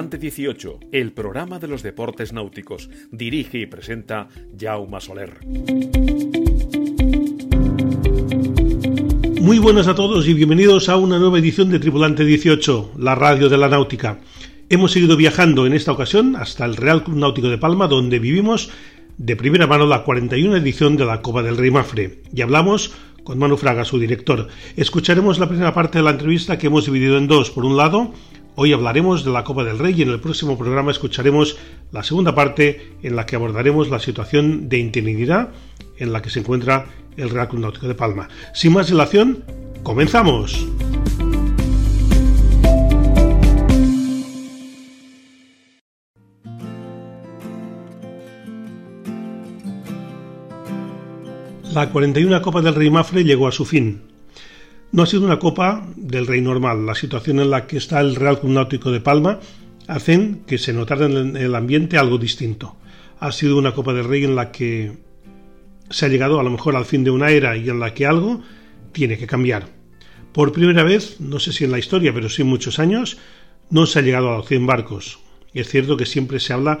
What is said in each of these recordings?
Tripulante 18, el programa de los deportes náuticos. Dirige y presenta Jaume Soler. Muy buenas a todos y bienvenidos a una nueva edición de Tripulante 18, la radio de la náutica. Hemos seguido viajando en esta ocasión hasta el Real Club Náutico de Palma, donde vivimos de primera mano la 41 edición de la Copa del Rey Mafre y hablamos con Manu Fraga, su director. Escucharemos la primera parte de la entrevista que hemos dividido en dos. Por un lado, hoy hablaremos de la Copa del Rey y en el próximo programa escucharemos la segunda parte en la que abordaremos la situación de interinidad en la que se encuentra el Real Club Náutico de Palma. Sin más dilación, comenzamos. La 41 Copa del Rey Mafre llegó a su fin. No ha sido una Copa del Rey normal. La situación en la que está el Real Club Náutico de Palma hacen que se notara en el ambiente algo distinto. Ha sido una Copa del Rey en la que se ha llegado a lo mejor al fin de una era y en la que algo tiene que cambiar. Por primera vez, no sé si en la historia, pero sí en muchos años, no se ha llegado a los 100 barcos. Es cierto que siempre se habla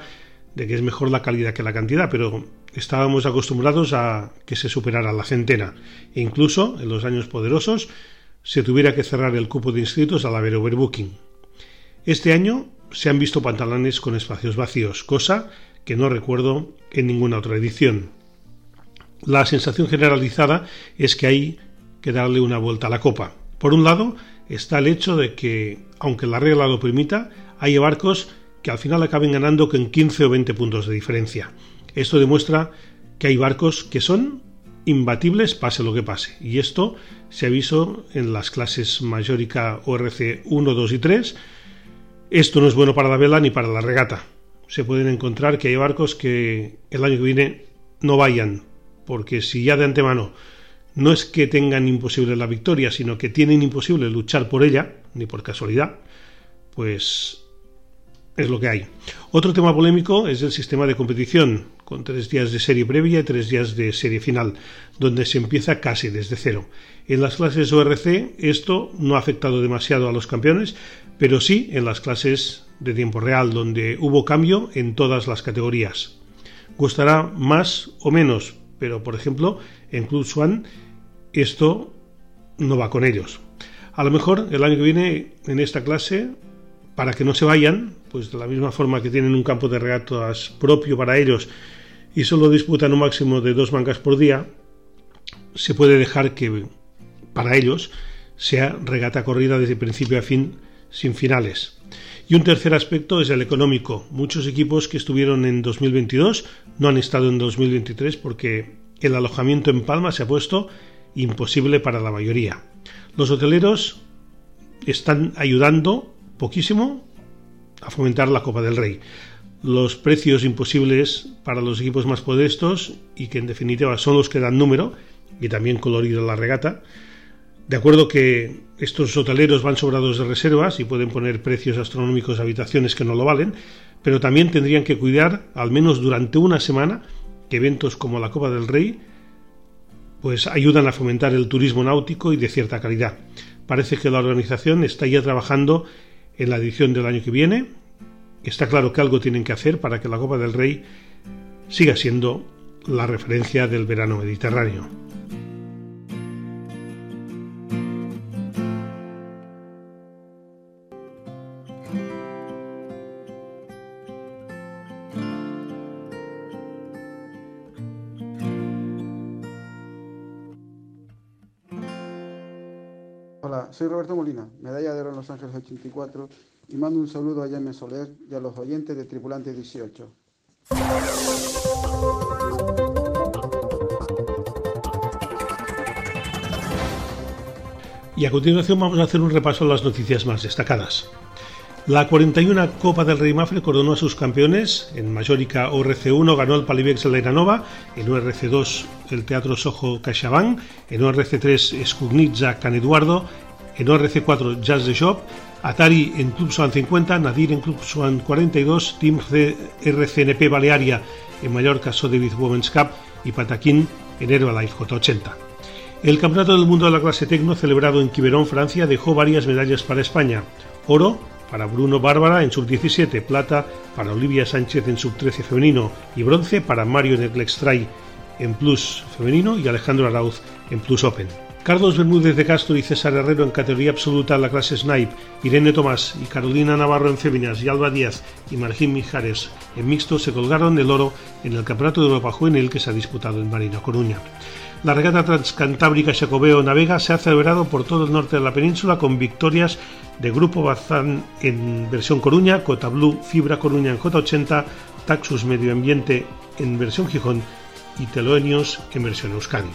de que es mejor la calidad que la cantidad, pero estábamos acostumbrados a que se superara la centena e incluso en los años poderosos se tuviera que cerrar el cupo de inscritos al haber overbooking. Este año se han visto pantalones con espacios vacíos, cosa que no recuerdo en ninguna otra edición. La sensación generalizada es que hay que darle una vuelta a la copa. Por un lado está el hecho de que, aunque la regla lo permita, hay barcos que al final acaben ganando con 15 o 20 puntos de diferencia. Esto demuestra que hay barcos que son imbatibles pase lo que pase. Y esto se ha visto en las clases Majorica ORC 1, 2 y 3. Esto no es bueno para la vela ni para la regata. Se pueden encontrar que hay barcos que el año que viene no vayan, porque si ya de antemano no es que tengan imposible la victoria, sino que tienen imposible luchar por ella, ni por casualidad, pues es lo que hay. Otro tema polémico es el sistema de competición, con tres días de serie previa y tres días de serie final, donde se empieza casi desde cero. En las clases ORC esto no ha afectado demasiado a los campeones, pero sí en las clases de tiempo real, donde hubo cambio en todas las categorías. Gustará más o menos, pero por ejemplo en Club Swan esto no va con ellos. A lo mejor el año que viene en esta clase para que no se vayan, pues de la misma forma que tienen un campo de regatas propio para ellos y solo disputan un máximo de dos mangas por día, se puede dejar que para ellos sea regata corrida desde principio a fin sin finales. Y un tercer aspecto es el económico. Muchos equipos que estuvieron en 2022 no han estado en 2023 porque el alojamiento en Palma se ha puesto imposible para la mayoría. Los hoteleros están ayudando poquísimo a fomentar la Copa del Rey. Los precios imposibles para los equipos más modestos y que en definitiva son los que dan número y también colorido la regata. De acuerdo que estos hoteleros van sobrados de reservas y pueden poner precios astronómicos a habitaciones que no lo valen, pero también tendrían que cuidar, al menos durante una semana, que eventos como la Copa del Rey pues ayudan a fomentar el turismo náutico y de cierta calidad. Parece que la organización está ya trabajando en la edición del año que viene. Está claro que algo tienen que hacer para que la Copa del Rey siga siendo la referencia del verano mediterráneo. Soy Roberto Molina, medalla de oro en Los Ángeles 84 y mando un saludo a Jaime Soler y a los oyentes de Tripulante 18. Y a continuación vamos a hacer un repaso a las noticias más destacadas. La 41 Copa del Rey Mafre coronó a sus campeones. En Majorica ORC1 ganó el Palibex Nova, en ORC2 el Teatro Sojo Caixabán, en ORC3 Skugnitza Can Eduardo, en ORC4 Jazz the Shop, Atari en Club Swan 50, Nadir en Club Swan 42, Team RCNP Balearia en Mallorca Sotheby's Women's Cup y Pataquín en Herbalife J80. El Campeonato del Mundo de la clase Tecno celebrado en Quiberón, Francia, dejó varias medallas para España. Oro para Bruno Bárbara en sub-17, plata para Olivia Sánchez en sub-13 femenino y bronce para Mario Neglextray en plus femenino y Alejandro Arauz en plus open. Carlos Bermúdez de Castro y César Herrero en categoría absoluta en la clase Snipe, Irene Tomás y Carolina Navarro en féminas y Alba Díaz y Marjín Mijares en mixto se colgaron el oro en el Campeonato de Europa Juvenil que se ha disputado en Marina Coruña. La regata transcantábrica Chacobeo Navega se ha celebrado por todo el norte de la península con victorias de Grupo Bazán en versión Coruña, Cota Blue, Fibra Coruña en J80, Taxus Medio Ambiente en versión Gijón y Teloenios en versión Euskadi.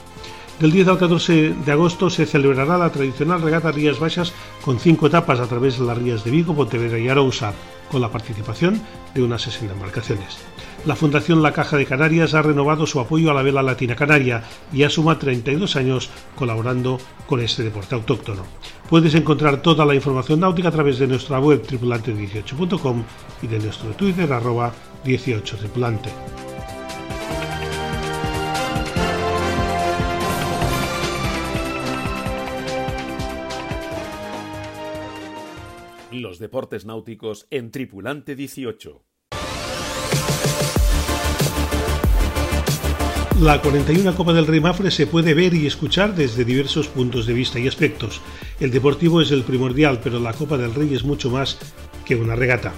Del 10 al 14 de agosto se celebrará la tradicional regata Rías Baixas con cinco etapas a través de las rías de Vigo, Pontevedra y Arousa, con la participación de unas 60 embarcaciones. La Fundación La Caja de Canarias ha renovado su apoyo a la vela latina canaria y ha sumado 32 años colaborando con este deporte autóctono. Puedes encontrar toda la información náutica a través de nuestra web tripulante18.com y de nuestro Twitter arroba 18tripulante. Los deportes náuticos en Tripulante 18. La 41 Copa del Rey Mafre se puede ver y escuchar desde diversos puntos de vista y aspectos. El deportivo es el primordial, pero la Copa del Rey es mucho más que una regata.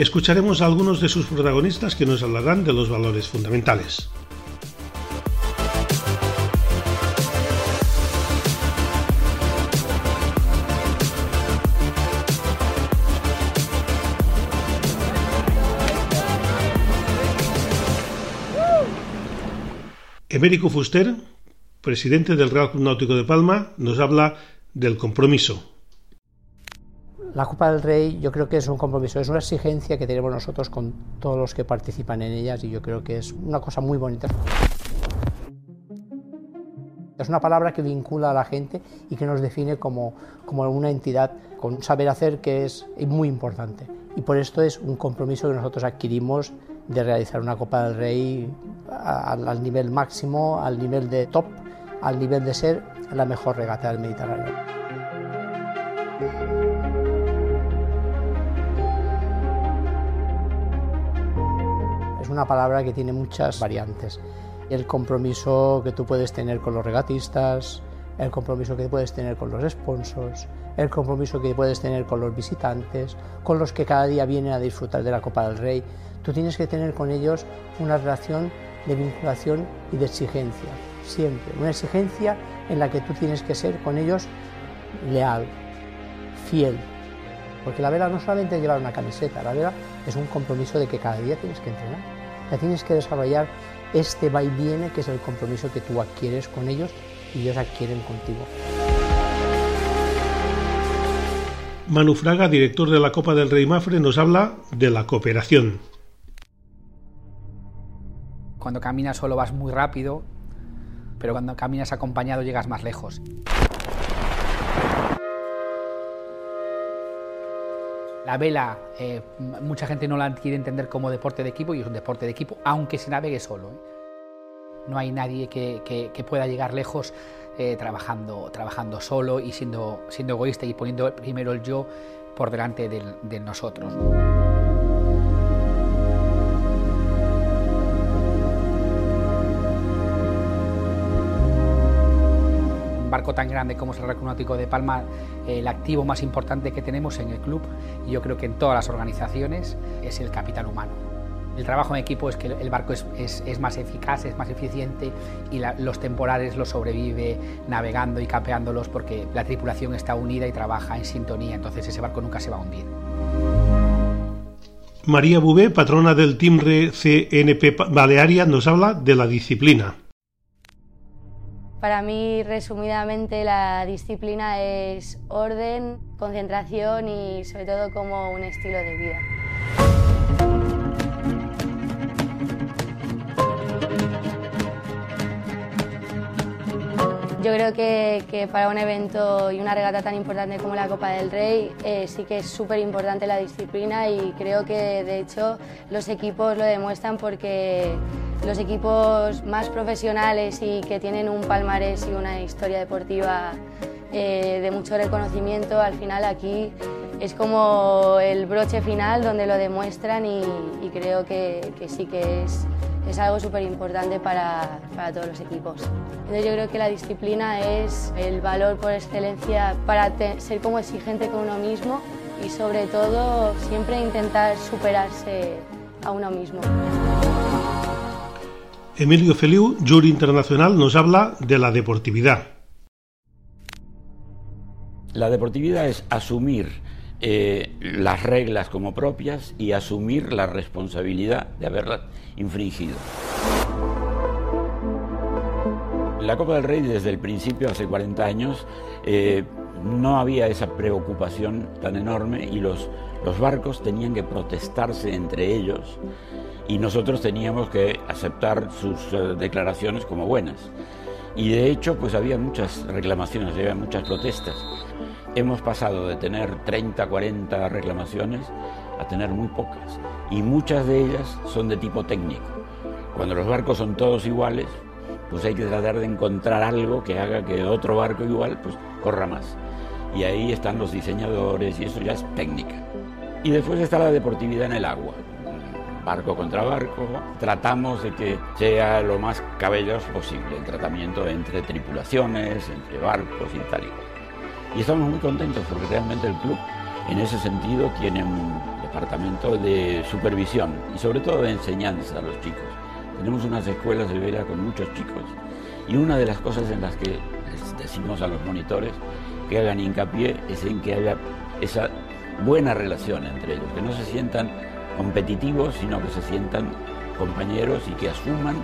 Escucharemos a algunos de sus protagonistas que nos hablarán de los valores fundamentales. Emérico Fuster, presidente del Real Club Náutico de Palma, nos habla del compromiso. La Copa del Rey yo creo que es un compromiso, es una exigencia que tenemos nosotros con todos los que participan en ellas y yo creo que es una cosa muy bonita. Es una palabra que vincula a la gente y que nos define como, como una entidad con saber hacer que es muy importante. Y por esto es un compromiso que nosotros adquirimos de realizar una Copa del Rey al nivel máximo, al nivel de top, al nivel de ser la mejor regata del Mediterráneo. Es una palabra que tiene muchas variantes. El compromiso que tú puedes tener con los regatistas, el compromiso que puedes tener con los sponsors, el compromiso que puedes tener con los visitantes, con los que cada día vienen a disfrutar de la Copa del Rey. Tú tienes que tener con ellos una relación de vinculación y de exigencia, siempre. Una exigencia en la que tú tienes que ser con ellos leal, fiel. Porque la vela no solamente es llevar una camiseta, la vela es un compromiso de que cada día tienes que entrenar. Ya tienes que desarrollar este va y viene que es el compromiso que tú adquieres con ellos y ellos adquieren contigo. Manu Fraga, director de la Copa del Rey Mafre, nos habla de la cooperación. Cuando caminas solo vas muy rápido, pero cuando caminas acompañado llegas más lejos. La vela, eh, mucha gente no la quiere entender como deporte de equipo y es un deporte de equipo, aunque se navegue solo. ¿eh? No hay nadie que, pueda llegar lejos eh, trabajando, trabajando solo y siendo, siendo egoísta y poniendo primero el yo por delante del, de nosotros. un barco tan grande como es el Real Náutico de Palma, el activo más importante que tenemos en el club y yo creo que en todas las organizaciones es el capital humano. El trabajo en equipo es que el barco es, es, más eficaz, es más eficiente y los temporales los sobrevive navegando y capeándolos porque la tripulación está unida y trabaja en sintonía, entonces ese barco nunca se va a hundir. María Bubé, patrona del Timre CNP Balearia, nos habla de la disciplina. Para mí, resumidamente, la disciplina es orden, concentración y sobre todo como un estilo de vida. Yo creo que, para un evento y una regata tan importante como la Copa del Rey eh, sí que es súper importante la disciplina y creo que de hecho los equipos lo demuestran porque los equipos más profesionales y que tienen un palmarés y una historia deportiva eh, de mucho reconocimiento, al final aquí es como el broche final donde lo demuestran y, creo que, sí que es, es algo súper importante para, para, todos los equipos. Entonces yo creo que la disciplina es el valor por excelencia para ser como exigente con uno mismo y sobre todo siempre intentar superarse a uno mismo. Emilio Feliu, jury internacional, nos habla de la deportividad. La deportividad es asumir eh, las reglas como propias y asumir la responsabilidad de haberlas infringido. La Copa del Rey desde el principio, hace 40 años, eh, no había esa preocupación tan enorme y los, los barcos tenían que protestarse entre ellos y nosotros teníamos que aceptar sus eh, declaraciones como buenas. Y de hecho, pues había muchas reclamaciones, había muchas protestas. Hemos pasado de tener 30, 40 reclamaciones a tener muy pocas. Y muchas de ellas son de tipo técnico. Cuando los barcos son todos iguales, pues hay que tratar de encontrar algo que haga que otro barco igual pues corra más. Y ahí están los diseñadores y eso ya es técnica. Y después está la deportividad en el agua barco contra barco. Tratamos de que sea lo más cabelloso posible el tratamiento entre tripulaciones, entre barcos y tal y estamos muy contentos porque realmente el club en ese sentido tiene un departamento de supervisión y sobre todo de enseñanza a los chicos. Tenemos unas escuelas de vera con muchos chicos y una de las cosas en las que les decimos a los monitores que hagan hincapié es en que haya esa buena relación entre ellos, que no se sientan competitivos, sino que se sientan compañeros y que asuman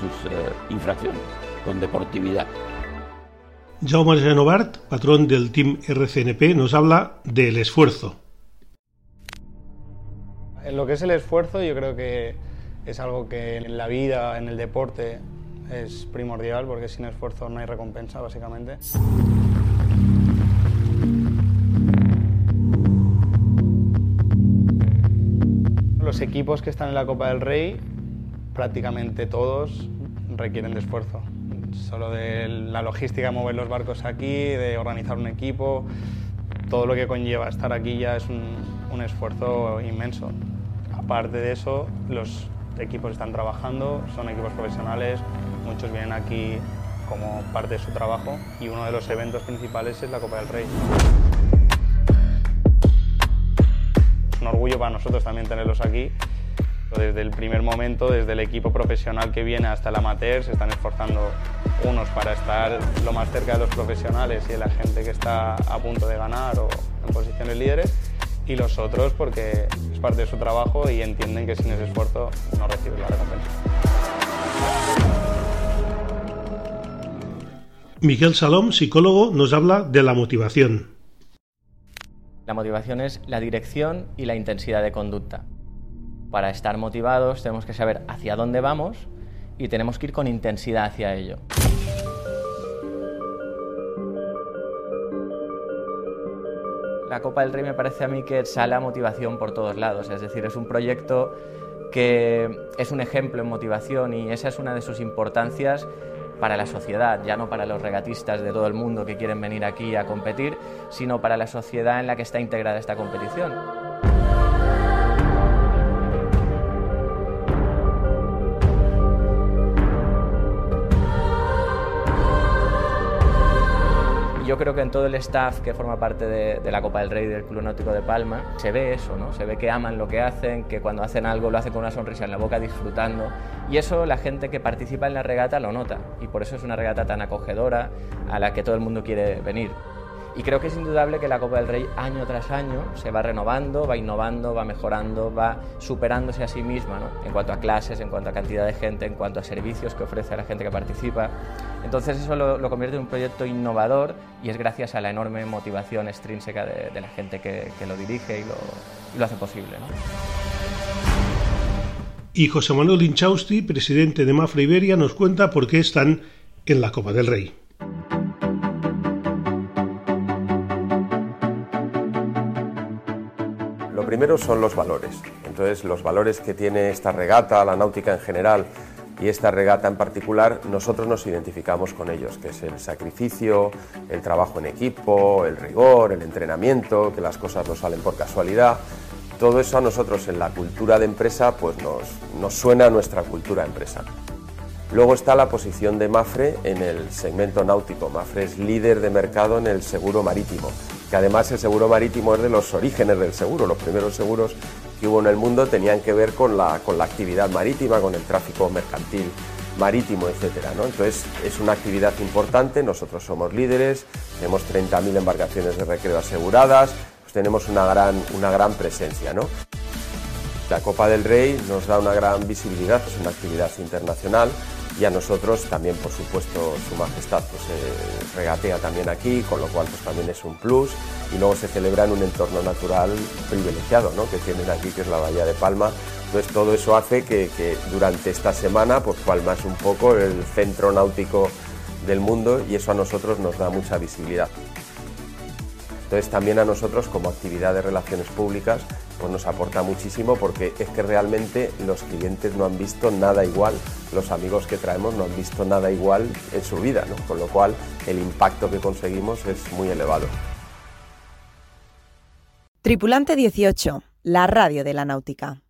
sus eh, infracciones con deportividad. Jaume Genovart, patrón del Team RCNP, nos habla del esfuerzo. En lo que es el esfuerzo, yo creo que es algo que en la vida, en el deporte, es primordial, porque sin esfuerzo no hay recompensa, básicamente. Los equipos que están en la Copa del Rey, prácticamente todos, requieren de esfuerzo. Solo de la logística mover los barcos aquí, de organizar un equipo, todo lo que conlleva estar aquí ya es un, un esfuerzo inmenso. Aparte de eso, los equipos están trabajando, son equipos profesionales, muchos vienen aquí como parte de su trabajo y uno de los eventos principales es la Copa del Rey. un orgullo para nosotros también tenerlos aquí. Desde el primer momento, desde el equipo profesional que viene hasta el amateur, se están esforzando unos para estar lo más cerca de los profesionales y de la gente que está a punto de ganar o en posiciones líderes, y los otros porque es parte de su trabajo y entienden que sin ese esfuerzo no reciben la recompensa. Miguel Salom, psicólogo, nos habla de la motivación. La motivación es la dirección y la intensidad de conducta. Para estar motivados tenemos que saber hacia dónde vamos y tenemos que ir con intensidad hacia ello. La Copa del Rey me parece a mí que sale a motivación por todos lados, es decir, es un proyecto que es un ejemplo en motivación y esa es una de sus importancias para la sociedad, ya no para los regatistas de todo el mundo que quieren venir aquí a competir, sino para la sociedad en la que está integrada esta competición. Yo creo que en todo el staff que forma parte de, la Copa del Rey del Club Náutico de Palma se ve eso, ¿no? Se ve que aman lo que hacen, que cuando hacen algo lo hacen con una sonrisa en la boca disfrutando y eso la gente que participa en la regata lo nota y por eso es una regata tan acogedora a la que todo el mundo quiere venir. Y creo que es indudable que la Copa del Rey año tras año se va renovando, va innovando, va mejorando, va superándose a sí misma ¿no? en cuanto a clases, en cuanto a cantidad de gente, en cuanto a servicios que ofrece a la gente que participa. Entonces eso lo, convierte en un proyecto innovador y es gracias a la enorme motivación extrínseca de, la gente que, lo dirige y lo, hace posible. Y José Manuel Inchausti, presidente de Mafra Iberia, nos cuenta por qué están en la Copa del Rey. Primero son los valores. Entonces, los valores que tiene esta regata, la náutica en general, y esta regata en particular nosotros nos identificamos con ellos, que es el sacrificio, el trabajo en equipo, el rigor, el entrenamiento, que las cosas no salen por casualidad. Todo eso a nosotros en la cultura de empresa pues nos, suena a nuestra cultura empresa. Luego está la posición de Mafre en el segmento náutico. Mafre es líder de mercado en el seguro marítimo, que además el seguro marítimo es de los orígenes del seguro. Los primeros seguros que hubo en el mundo tenían que ver con la, con la actividad marítima, con el tráfico mercantil marítimo, etcétera. ¿no? Entonces es una actividad importante, nosotros somos líderes, tenemos 30.000 embarcaciones de recreo aseguradas, pues tenemos una gran, una gran presencia. ¿no? La Copa del Rey nos da una gran visibilidad, es una actividad internacional y a nosotros también, por supuesto, Su Majestad pues, regatea también aquí, con lo cual pues, también es un plus y luego se celebra en un entorno natural privilegiado ¿no? que tienen aquí, que es la Bahía de Palma. Entonces todo eso hace que, durante esta semana pues, Palma es un poco el centro náutico del mundo y eso a nosotros nos da mucha visibilidad. Entonces también a nosotros como actividad de relaciones públicas pues nos aporta muchísimo porque es que realmente los clientes no han visto nada igual, los amigos que traemos no han visto nada igual en su vida, ¿no? con lo cual el impacto que conseguimos es muy elevado. Tripulante 18, la radio de la náutica.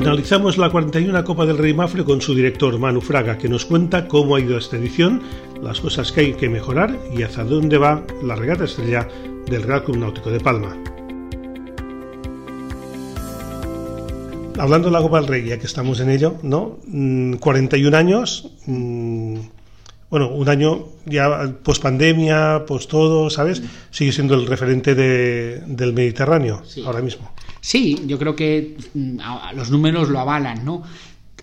Analizamos la 41 Copa del Rey Mafre con su director Manu Fraga, que nos cuenta cómo ha ido esta edición, las cosas que hay que mejorar y hacia dónde va la regata estrella del Real Club Náutico de Palma. Hablando de la Copa del Rey, ya que estamos en ello, ¿no? 41 mm, años, mm, bueno, un año ya post pandemia, post todo, ¿sabes? Sigue siendo el referente del Mediterráneo ahora mismo. Sí, yo creo que mm, los números lo avalan, ¿no?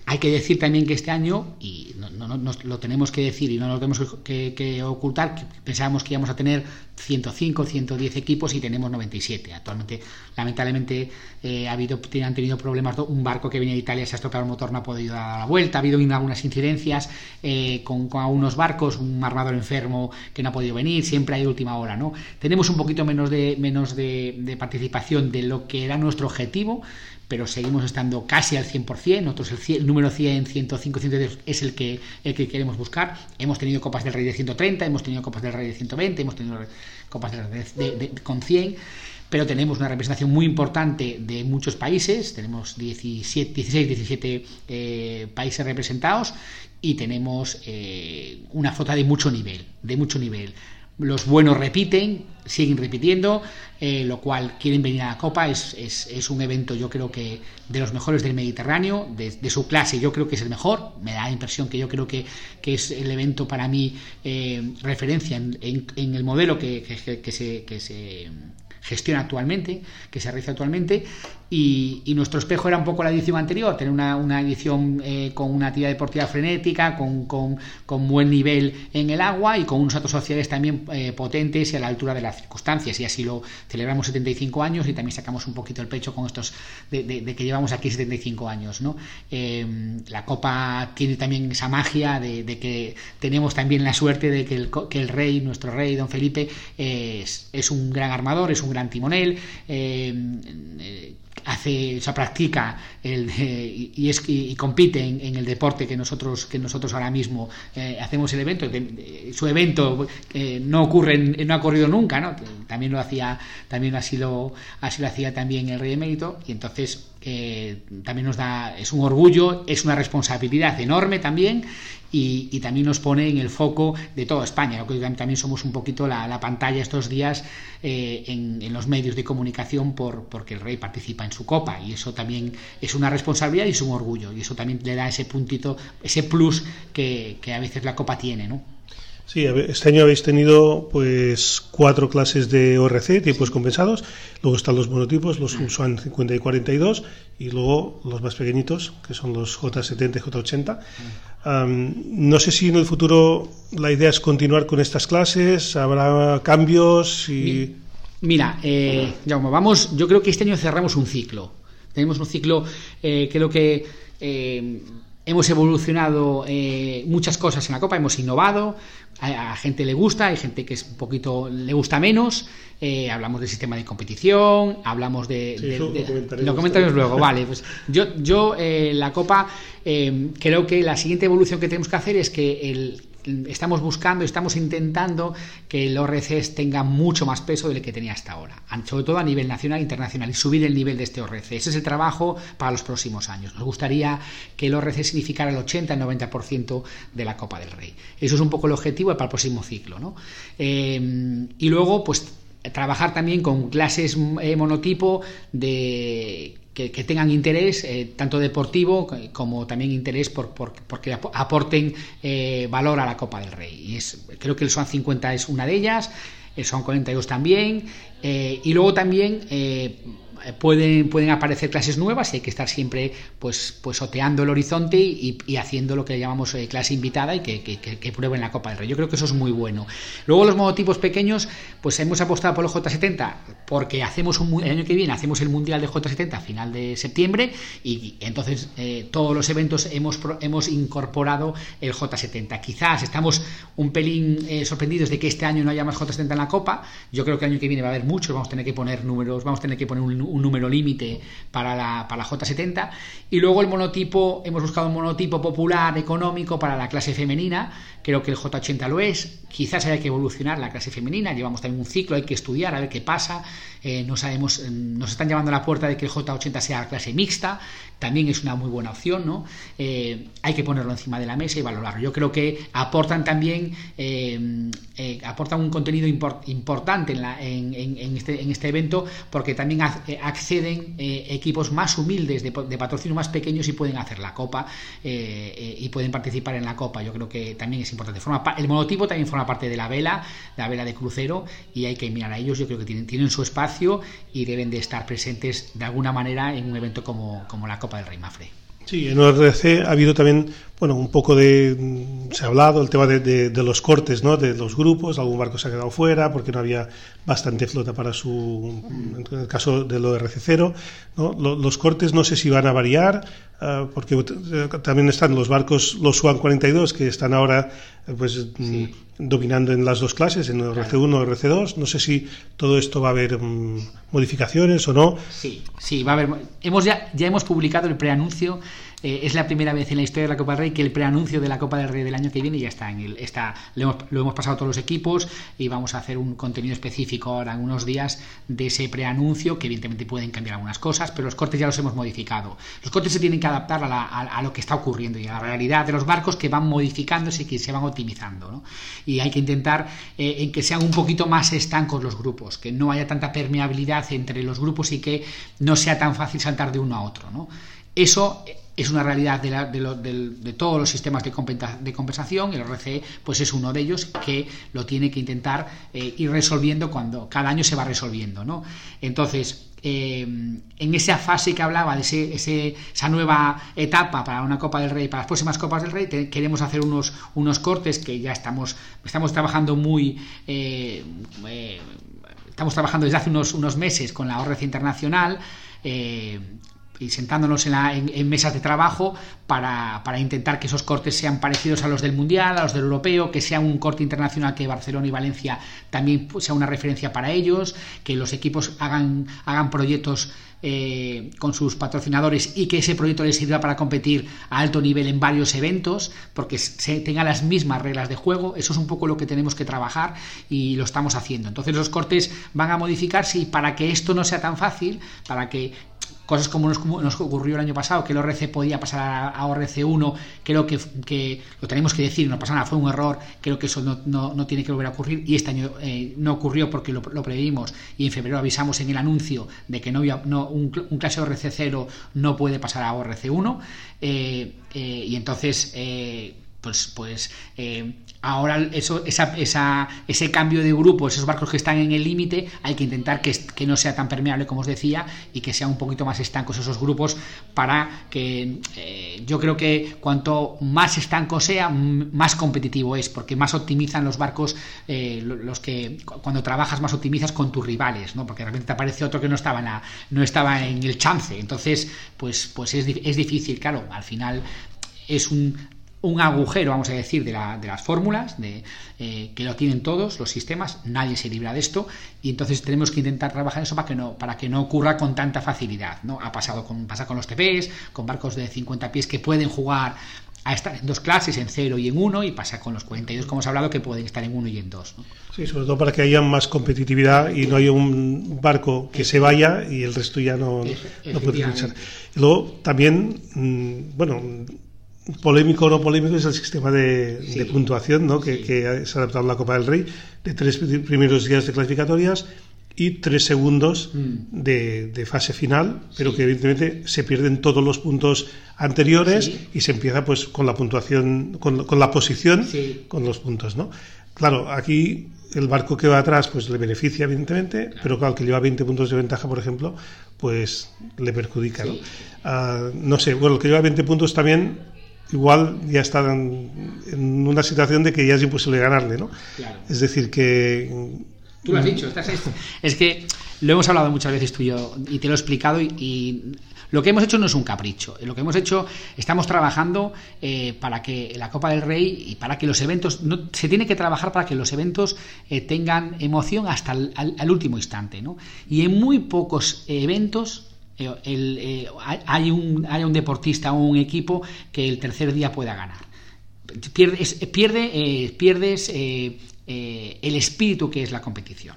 Hay que decir también que este año, y no, lo tenemos que decir y no lo tenemos que, ocultar, pensábamos que íbamos a tener 105, 110 equipos y tenemos 97. Actualmente, lamentablemente, eh, ha habido, han tenido problemas. Un barco que venía de Italia se ha estropeado el motor, no ha podido dar la vuelta. Ha habido algunas incidencias eh, con, algunos barcos, un armador enfermo que no ha podido venir. Siempre hay última hora, ¿no? Tenemos un poquito menos de, menos de participación de lo que era nuestro objetivo pero seguimos estando casi al 100%, nosotros el, número 100, 105, 110 es el que, el que queremos buscar. Hemos tenido Copas del Rey de 130, hemos tenido Copas del Rey de 120, hemos tenido Copas del Rey de, con 100, pero tenemos una representación muy importante de muchos países, tenemos 17, 16, 17 países representados y tenemos eh, una flota de mucho nivel, de mucho nivel los buenos repiten, siguen repitiendo, eh, lo cual quieren venir a la Copa. Es, es, un evento, yo creo que de los mejores del Mediterráneo, de, su clase, yo creo que es el mejor. Me da la impresión que yo creo que, que es el evento para mí eh, referencia en, el modelo que, se, que se gestiona actualmente, que se realiza actualmente, y, nuestro espejo era un poco la edición anterior, tener una, edición eh, con una actividad deportiva frenética, con, con, buen nivel en el agua y con unos datos sociales también eh, potentes y a la altura de las circunstancias. Y así lo celebramos 75 años y también sacamos un poquito el pecho con estos de, que llevamos aquí 75 años. ¿no? Eh, la Copa tiene también esa magia de, que tenemos también la suerte de que el, que el rey, nuestro rey, don Felipe, es, es un gran armador, es un gran timonel hace, se practica el, y, es, y, compite en, el deporte que nosotros, que nosotros ahora mismo eh, hacemos el evento. su evento eh, no ocurre, no ha ocurrido nunca, ¿no? También lo hacía, también así lo, así lo hacía también el Rey de Mérito y entonces eh, también nos da, es un orgullo, es una responsabilidad enorme también y, también nos pone en el foco de toda España. que también somos un poquito la, pantalla estos días eh, en, los medios de comunicación por, porque el rey participa en su copa y eso también es una responsabilidad y es un orgullo y eso también le da ese puntito, ese plus que, que a veces la copa tiene, ¿no? Sí, este año habéis tenido pues cuatro clases de ORC, tiempos compensados, luego están los monotipos, los USAN 50 y 42, y luego los más pequeñitos, que son los J70 y J80. no sé si en el futuro la idea es continuar con estas clases, habrá cambios y... Mira, eh, vamos, yo creo que este año cerramos un ciclo. Tenemos un ciclo, eh, creo que... Eh, hemos evolucionado eh, muchas cosas en la Copa, hemos innovado, a, gente le gusta, hay gente que es un poquito le gusta menos. Eh, hablamos del sistema de competición, hablamos de, lo, comentaremos luego. Vale, pues yo, yo eh, la Copa eh, creo que la siguiente evolución que tenemos que hacer es que el estamos buscando, estamos intentando que el ORCs tenga mucho más peso del que tenía hasta ahora, sobre todo a nivel nacional e internacional, y subir el nivel de este ORC. Ese es el trabajo para los próximos años. Nos gustaría que el ORC significara el 80-90% de la Copa del Rey. Eso es un poco el objetivo para el próximo ciclo. ¿no? Eh, y luego, pues trabajar también con clases eh, monotipo de que, tengan interés, eh, tanto deportivo como también interés por, porque aporten eh, valor a la Copa del Rey. Y es, creo que el SOAN 50 es una de ellas, el SOAN 42 también, eh, y luego también eh, pueden, pueden aparecer clases nuevas y hay que estar siempre pues, pues oteando el horizonte y, haciendo lo que llamamos eh, clase invitada y que, que, prueben la Copa del Rey. Yo creo que eso es muy bueno. Luego los monotipos pequeños, pues hemos apostado por el J70 porque hacemos un, el año que viene hacemos el Mundial de J70 a final de septiembre y, entonces eh, todos los eventos hemos, hemos incorporado el J70. Quizás estamos un pelín sorprendidos de que este año no haya más J70 en la Copa. Yo creo que el año que viene va a haber muchos, vamos a tener que poner números, vamos a tener que poner un un número límite para la, para la J70. Y luego el monotipo, hemos buscado un monotipo popular, económico para la clase femenina. Creo que el J80 lo es. Quizás haya que evolucionar la clase femenina. Llevamos también un ciclo, hay que estudiar, a ver qué pasa. Eh, no sabemos, eh, nos están llamando a la puerta de que el J80 sea clase mixta. También es una muy buena opción, ¿no? Eh, hay que ponerlo encima de la mesa y valorarlo. Yo creo que aportan también, aportan un contenido importante este, en este evento porque también acceden equipos más humildes de, de, patrocinio más pequeños y pueden hacer la copa y pueden participar en la copa. Yo creo que también es importante. Forma, el monotipo también forma parte de la vela, la vela de crucero y hay que mirar a ellos. Yo creo que tienen, tienen su espacio y deben de estar presentes de alguna manera en un evento como, como la Copa del Rey Mafre. Sí, en ORC ha habido también, bueno, un poco de, mm, se ha hablado el tema de, de, los cortes, ¿no? De los grupos, algún barco se ha quedado fuera porque no había bastante flota para su, en el caso del ORC 0, ¿no? Los cortes no sé si van a variar, ah, porque eh, también están los barcos, los SUAN 42, que están ahora, eh, pues, mm, dominando en las dos clases, en RC1 o RC2. No sé si todo esto va a haber mm, modificaciones o no. Sí, sí, va a haber. Hemos ya, ya hemos publicado el preanuncio eh, es la primera vez en la historia de la Copa del Rey que el preanuncio de la Copa del Rey del año que viene ya está en el. Está, lo, hemos, pasado a todos los equipos y vamos a hacer un contenido específico ahora en unos días de ese preanuncio, que evidentemente pueden cambiar algunas cosas, pero los cortes ya los hemos modificado. Los cortes se tienen que adaptar a, lo que está ocurriendo y a la realidad de los barcos que van modificándose y que se van optimizando. Y hay que intentar eh, en que sean un poquito más estancos los grupos, que no haya tanta permeabilidad entre los grupos y que no sea tan fácil saltar de uno a otro. ¿no? Eso es una realidad de, todos los sistemas de, compensación y el RCE pues es uno de ellos que lo tiene que intentar eh, ir resolviendo cuando cada año se va resolviendo ¿no? entonces eh, en esa fase que hablaba de ese, esa nueva etapa para una Copa del Rey para las próximas Copas del Rey queremos hacer unos, unos cortes que ya estamos estamos trabajando muy eh, estamos trabajando desde hace unos, unos meses con la ORC Internacional y sentándonos en, mesas de trabajo para, intentar que esos cortes sean parecidos a los del Mundial, a los del Europeo, que sea un corte internacional que Barcelona y Valencia también sea una referencia para ellos, que los equipos hagan, hagan proyectos eh, con sus patrocinadores y que ese proyecto les sirva para competir a alto nivel en varios eventos, porque se tenga las mismas reglas de juego. Eso es un poco lo que tenemos que trabajar y lo estamos haciendo. Entonces los cortes van a modificarse y para que esto no sea tan fácil, para que cosas como nos, ocurrió el año pasado, que el ORC podía pasar a, ORC1, creo que, lo tenemos que decir, no pasa nada, fue un error, creo que eso no, tiene que volver a ocurrir. Y este año eh, no ocurrió porque lo, lo, previmos y en febrero avisamos en el anuncio de que no, no un, clase ORC0 no puede pasar a ORC1 eh, eh, y entonces pues, pues eh, ahora eso, esa, ese cambio de grupo, esos barcos que están en el límite, hay que intentar que, que, no sea tan permeable como os decía y que sean un poquito más estancos esos grupos para que eh, yo creo que cuanto más estanco sea, más competitivo es, porque más optimizan los barcos, eh, los que cuando trabajas más optimizas con tus rivales, ¿no? porque de repente te aparece otro que no estaba en, no estaba en el chance, entonces pues, pues es, es difícil, claro, al final es un un agujero, vamos a decir, de, las fórmulas, de, eh, que lo tienen todos los sistemas, nadie se libra de esto, y entonces tenemos que intentar trabajar eso para que no, para que no ocurra con tanta facilidad. ¿no? Ha pasado con, pasa con los TPs, con barcos de 50 pies que pueden jugar a estar en dos clases, en cero y en uno, y pasa con los 42, como hemos hablado, que pueden estar en uno y en dos. Sí, sobre todo para que haya más competitividad y no haya un barco que se vaya y el resto ya no, no puede luchar. luego también, mm, bueno, polémico o no polémico es el sistema de, puntuación ¿no? que, que se ha adaptado a la Copa del Rey, de tres primeros días de clasificatorias y tres segundos mm. de, fase final, pero que evidentemente se pierden todos los puntos anteriores y se empieza pues con la puntuación, con, la posición, con los puntos, ¿no? Claro, aquí el barco que va atrás pues le beneficia evidentemente, pero claro, que lleva 20 puntos de ventaja, por ejemplo, pues le perjudica, ¿no? Ah, no sé, bueno, el que lleva 20 puntos también igual ya está en, una situación de que ya es imposible ganarle, ¿no? Es decir, que... Tú lo has dicho, estás es que lo hemos hablado muchas veces tú y yo y te lo he explicado y, lo que hemos hecho no es un capricho. Lo que hemos hecho, estamos trabajando eh, para que la Copa del Rey y para que los eventos, no, se tiene que trabajar para que los eventos eh, tengan emoción hasta el último instante. ¿no? Y en muy pocos eventos eh, eh, hay, un, hay un deportista o un equipo que el tercer día pueda ganar. Pierdes, pierde, eh, pierdes el espíritu que es la competición.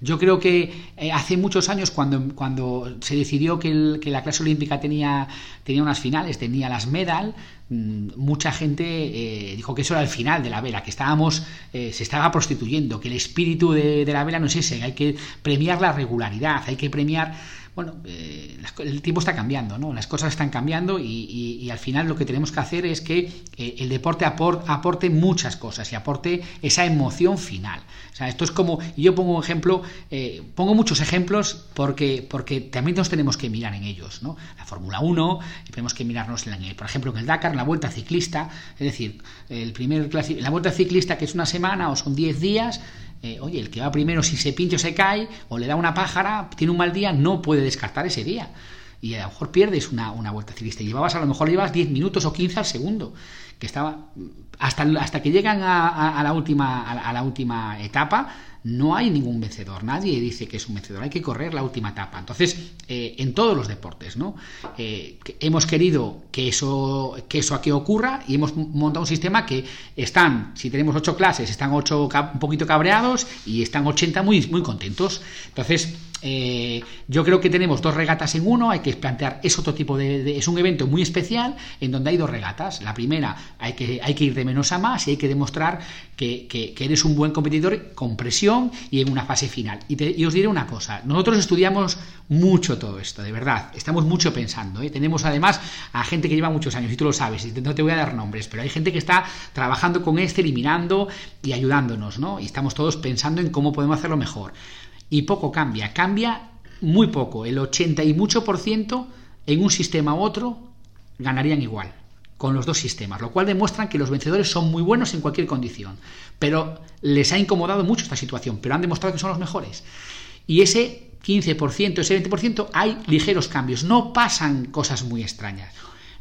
Yo creo que hace muchos años, cuando, cuando se decidió que, la clase olímpica tenía, tenía unas finales, tenía las medal, mm, mucha gente dijo que eso era el final de la vela, que estábamos, se estaba prostituyendo, que el espíritu de, de la vela no es ese, hay que premiar la regularidad, hay que premiar bueno, eh, el tiempo está cambiando, ¿no? Las cosas están cambiando y, al final lo que tenemos que hacer es que eh, el deporte aporte muchas cosas y aporte esa emoción final. O sea, esto es como, y yo pongo un ejemplo, eh, pongo muchos ejemplos porque, porque también nos tenemos que mirar en ellos, ¿no? La Fórmula 1, tenemos que mirarnos, en, por ejemplo, en el Dakar, la Vuelta Ciclista, es decir, el primer la Vuelta Ciclista que es una semana o son 10 días, eh, oye, el que va primero, si se pincha o se cae, o le da una pájara, tiene un mal día, no puede descartar ese día. Y a lo mejor pierdes una, vuelta ciclista. Llevabas, a lo mejor llevas 10 minutos o 15 al segundo. Que estaba. Hasta, hasta que llegan a, la última, a la última etapa, no hay ningún vencedor, nadie dice que es un vencedor, hay que correr la última etapa. Entonces, eh, en todos los deportes, ¿no? Eh, hemos querido que eso, que eso aquí ocurra y hemos montado un sistema que están, si tenemos ocho clases, están ocho un poquito cabreados y están 80 muy, muy contentos. Entonces, eh, yo creo que tenemos dos regatas en uno, hay que plantear, es otro tipo de, es un evento muy especial en donde hay dos regatas. La primera hay que, hay que ir de menos a más y hay que demostrar que, eres un buen competidor con presión y en una fase final. Y, os diré una cosa, nosotros estudiamos mucho todo esto, de verdad, estamos mucho pensando. ¿eh? Tenemos además a gente que lleva muchos años, y tú lo sabes, y no te voy a dar nombres, pero hay gente que está trabajando con este, eliminando y ayudándonos, ¿no? Y estamos todos pensando en cómo podemos hacerlo mejor y poco cambia, cambia muy poco, el 80 y mucho por ciento en un sistema u otro ganarían igual con los dos sistemas, lo cual demuestra que los vencedores son muy buenos en cualquier condición, pero les ha incomodado mucho esta situación, pero han demostrado que son los mejores. Y ese 15%, ese 20% hay ligeros cambios, no pasan cosas muy extrañas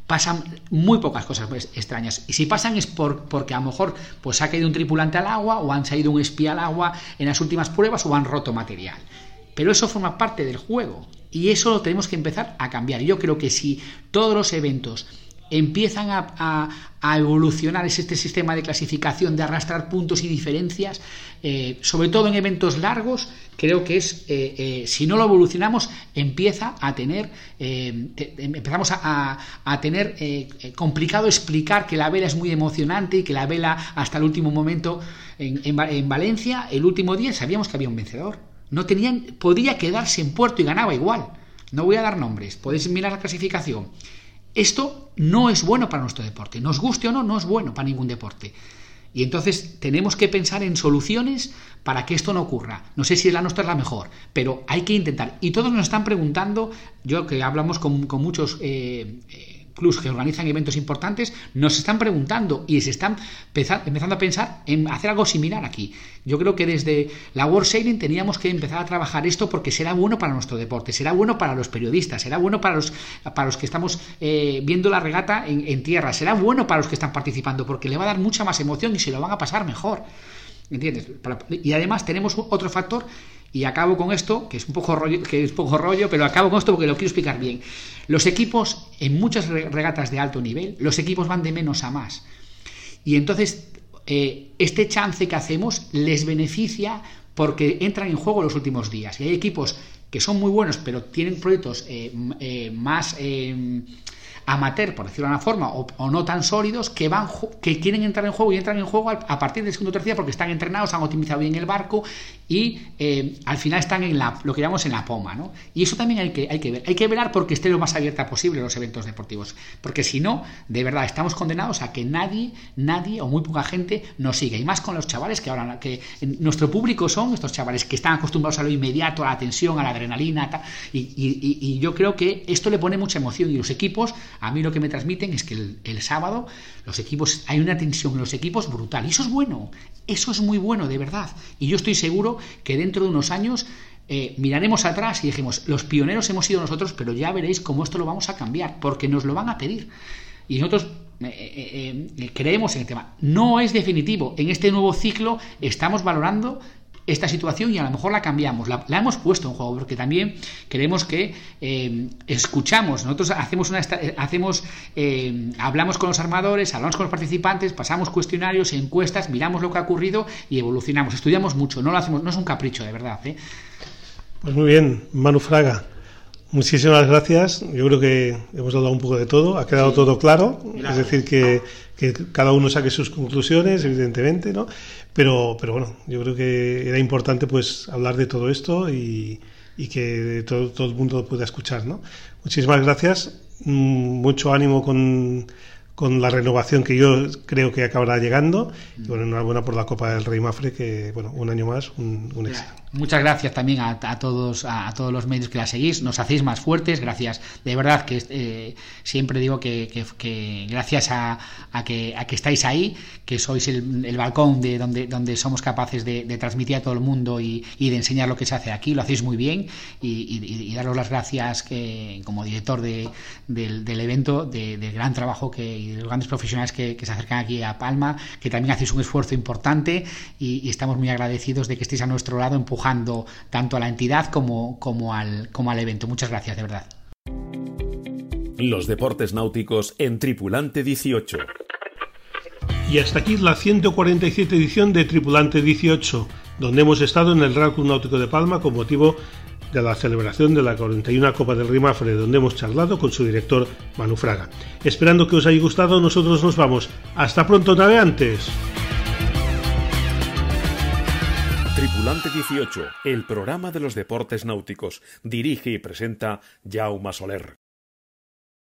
pasan muy pocas cosas extrañas. Y si pasan es por, porque a lo mejor pues ha caído un tripulante al agua o han salido un espía al agua en las últimas pruebas o han roto material. Pero eso forma parte del juego y eso lo tenemos que empezar a cambiar. Yo creo que si todos los eventos empiezan a, evolucionar es este sistema de clasificación, de arrastrar puntos y diferencias, eh, sobre todo en eventos largos, creo que es, eh, eh, si no lo evolucionamos, empieza a tener, empezamos a, tener complicado explicar que la vela es muy emocionante y que la vela hasta el último momento en, en Valencia, el último día, sabíamos que había un vencedor. No tenían, podía quedarse en puerto y ganaba igual. No voy a dar nombres, podéis mirar la clasificación. Esto no es bueno para nuestro deporte. Nos guste o no, no es bueno para ningún deporte. Y entonces tenemos que pensar en soluciones para que esto no ocurra. No sé si la nuestra es la mejor, pero hay que intentar. Y todos nos están preguntando, yo que hablamos con, muchos eh, eh, clubs que organizan eventos importantes nos están preguntando y se están empezando a pensar en hacer algo similar aquí. Yo creo que desde la World Sailing teníamos que empezar a trabajar esto porque será bueno para nuestro deporte, será bueno para los periodistas, será bueno para los, para los que estamos eh, viendo la regata en, en tierra, será bueno para los que están participando porque le va a dar mucha más emoción y se lo van a pasar mejor. ¿Entiendes? Y además tenemos otro factor, y acabo con esto, que es un poco rollo, que es poco rollo, pero acabo con esto porque lo quiero explicar bien. Los equipos, en muchas regatas de alto nivel, los equipos van de menos a más. Y entonces, eh, este chance que hacemos les beneficia porque entran en juego los últimos días. Y hay equipos que son muy buenos, pero tienen proyectos eh, eh, más amateur, por decirlo de una forma, o, no tan sólidos, que van que quieren entrar en juego y entran en juego a, partir del segundo tercio porque están entrenados, han optimizado bien el barco y eh, al final están en la, lo que llamamos en la poma, ¿no? Y eso también hay que, hay que ver. Hay que velar porque esté lo más abierta posible los eventos deportivos, porque si no, de verdad, estamos condenados a que nadie, nadie o muy poca gente nos siga. Y más con los chavales que ahora, que nuestro público son estos chavales que están acostumbrados a lo inmediato, a la tensión, a la adrenalina, y yo creo que esto le pone mucha emoción y los equipos a mí lo que me transmiten es que el, sábado los equipos, hay una tensión en los equipos brutal. Y eso es bueno, eso es muy bueno, de verdad. Y yo estoy seguro que dentro de unos años eh, miraremos atrás y dijimos, los pioneros hemos sido nosotros, pero ya veréis cómo esto lo vamos a cambiar, porque nos lo van a pedir. Y nosotros eh, eh, creemos en el tema. No es definitivo. En este nuevo ciclo estamos valorando esta situación y a lo mejor la cambiamos, la, hemos puesto en juego, porque también queremos que eh, escuchamos, nosotros hacemos una hacemos eh, hablamos con los armadores, hablamos con los participantes, pasamos cuestionarios, encuestas, miramos lo que ha ocurrido y evolucionamos, estudiamos mucho, no lo hacemos, no es un capricho de verdad. ¿eh? Pues muy bien, Manu Fraga. Muchísimas gracias. Yo creo que hemos hablado un poco de todo, ha quedado todo claro. Es decir, que, que, cada uno saque sus conclusiones, evidentemente, ¿no? Pero, pero bueno, yo creo que era importante pues hablar de todo esto y, y que todo, todo, el mundo pueda escuchar, ¿no? Muchísimas gracias. Mm, mucho ánimo con con la renovación que yo creo que acabará llegando. Y bueno, enhorabuena por la Copa del Rey Mafre, que bueno, un año más, un, éxito. Muchas gracias también a, todos a, todos los medios que la seguís, nos hacéis más fuertes, gracias. De verdad que eh, siempre digo que, gracias a, que, estáis ahí, que sois el, balcón de donde, donde somos capaces de, transmitir a todo el mundo y, de enseñar lo que se hace aquí, lo hacéis muy bien y, daros las gracias que, como director de, del, evento, del gran trabajo que y de los grandes profesionales que, se acercan aquí a Palma, que también hacéis un esfuerzo importante y, estamos muy agradecidos de que estéis a nuestro lado empujando tanto a la entidad como, como, al, como al evento. Muchas gracias, de verdad. Los deportes náuticos en Tripulante 18. Y hasta aquí la 147 edición de Tripulante 18, donde hemos estado en el Real Club Náutico de Palma con motivo de la celebración de la 41 Copa del Rimafre, donde hemos charlado con su director Manu Fraga. Esperando que os haya gustado, nosotros nos vamos. Hasta pronto, navegantes. Tripulante 18, el programa de los deportes náuticos. Dirige y presenta Jaume Soler.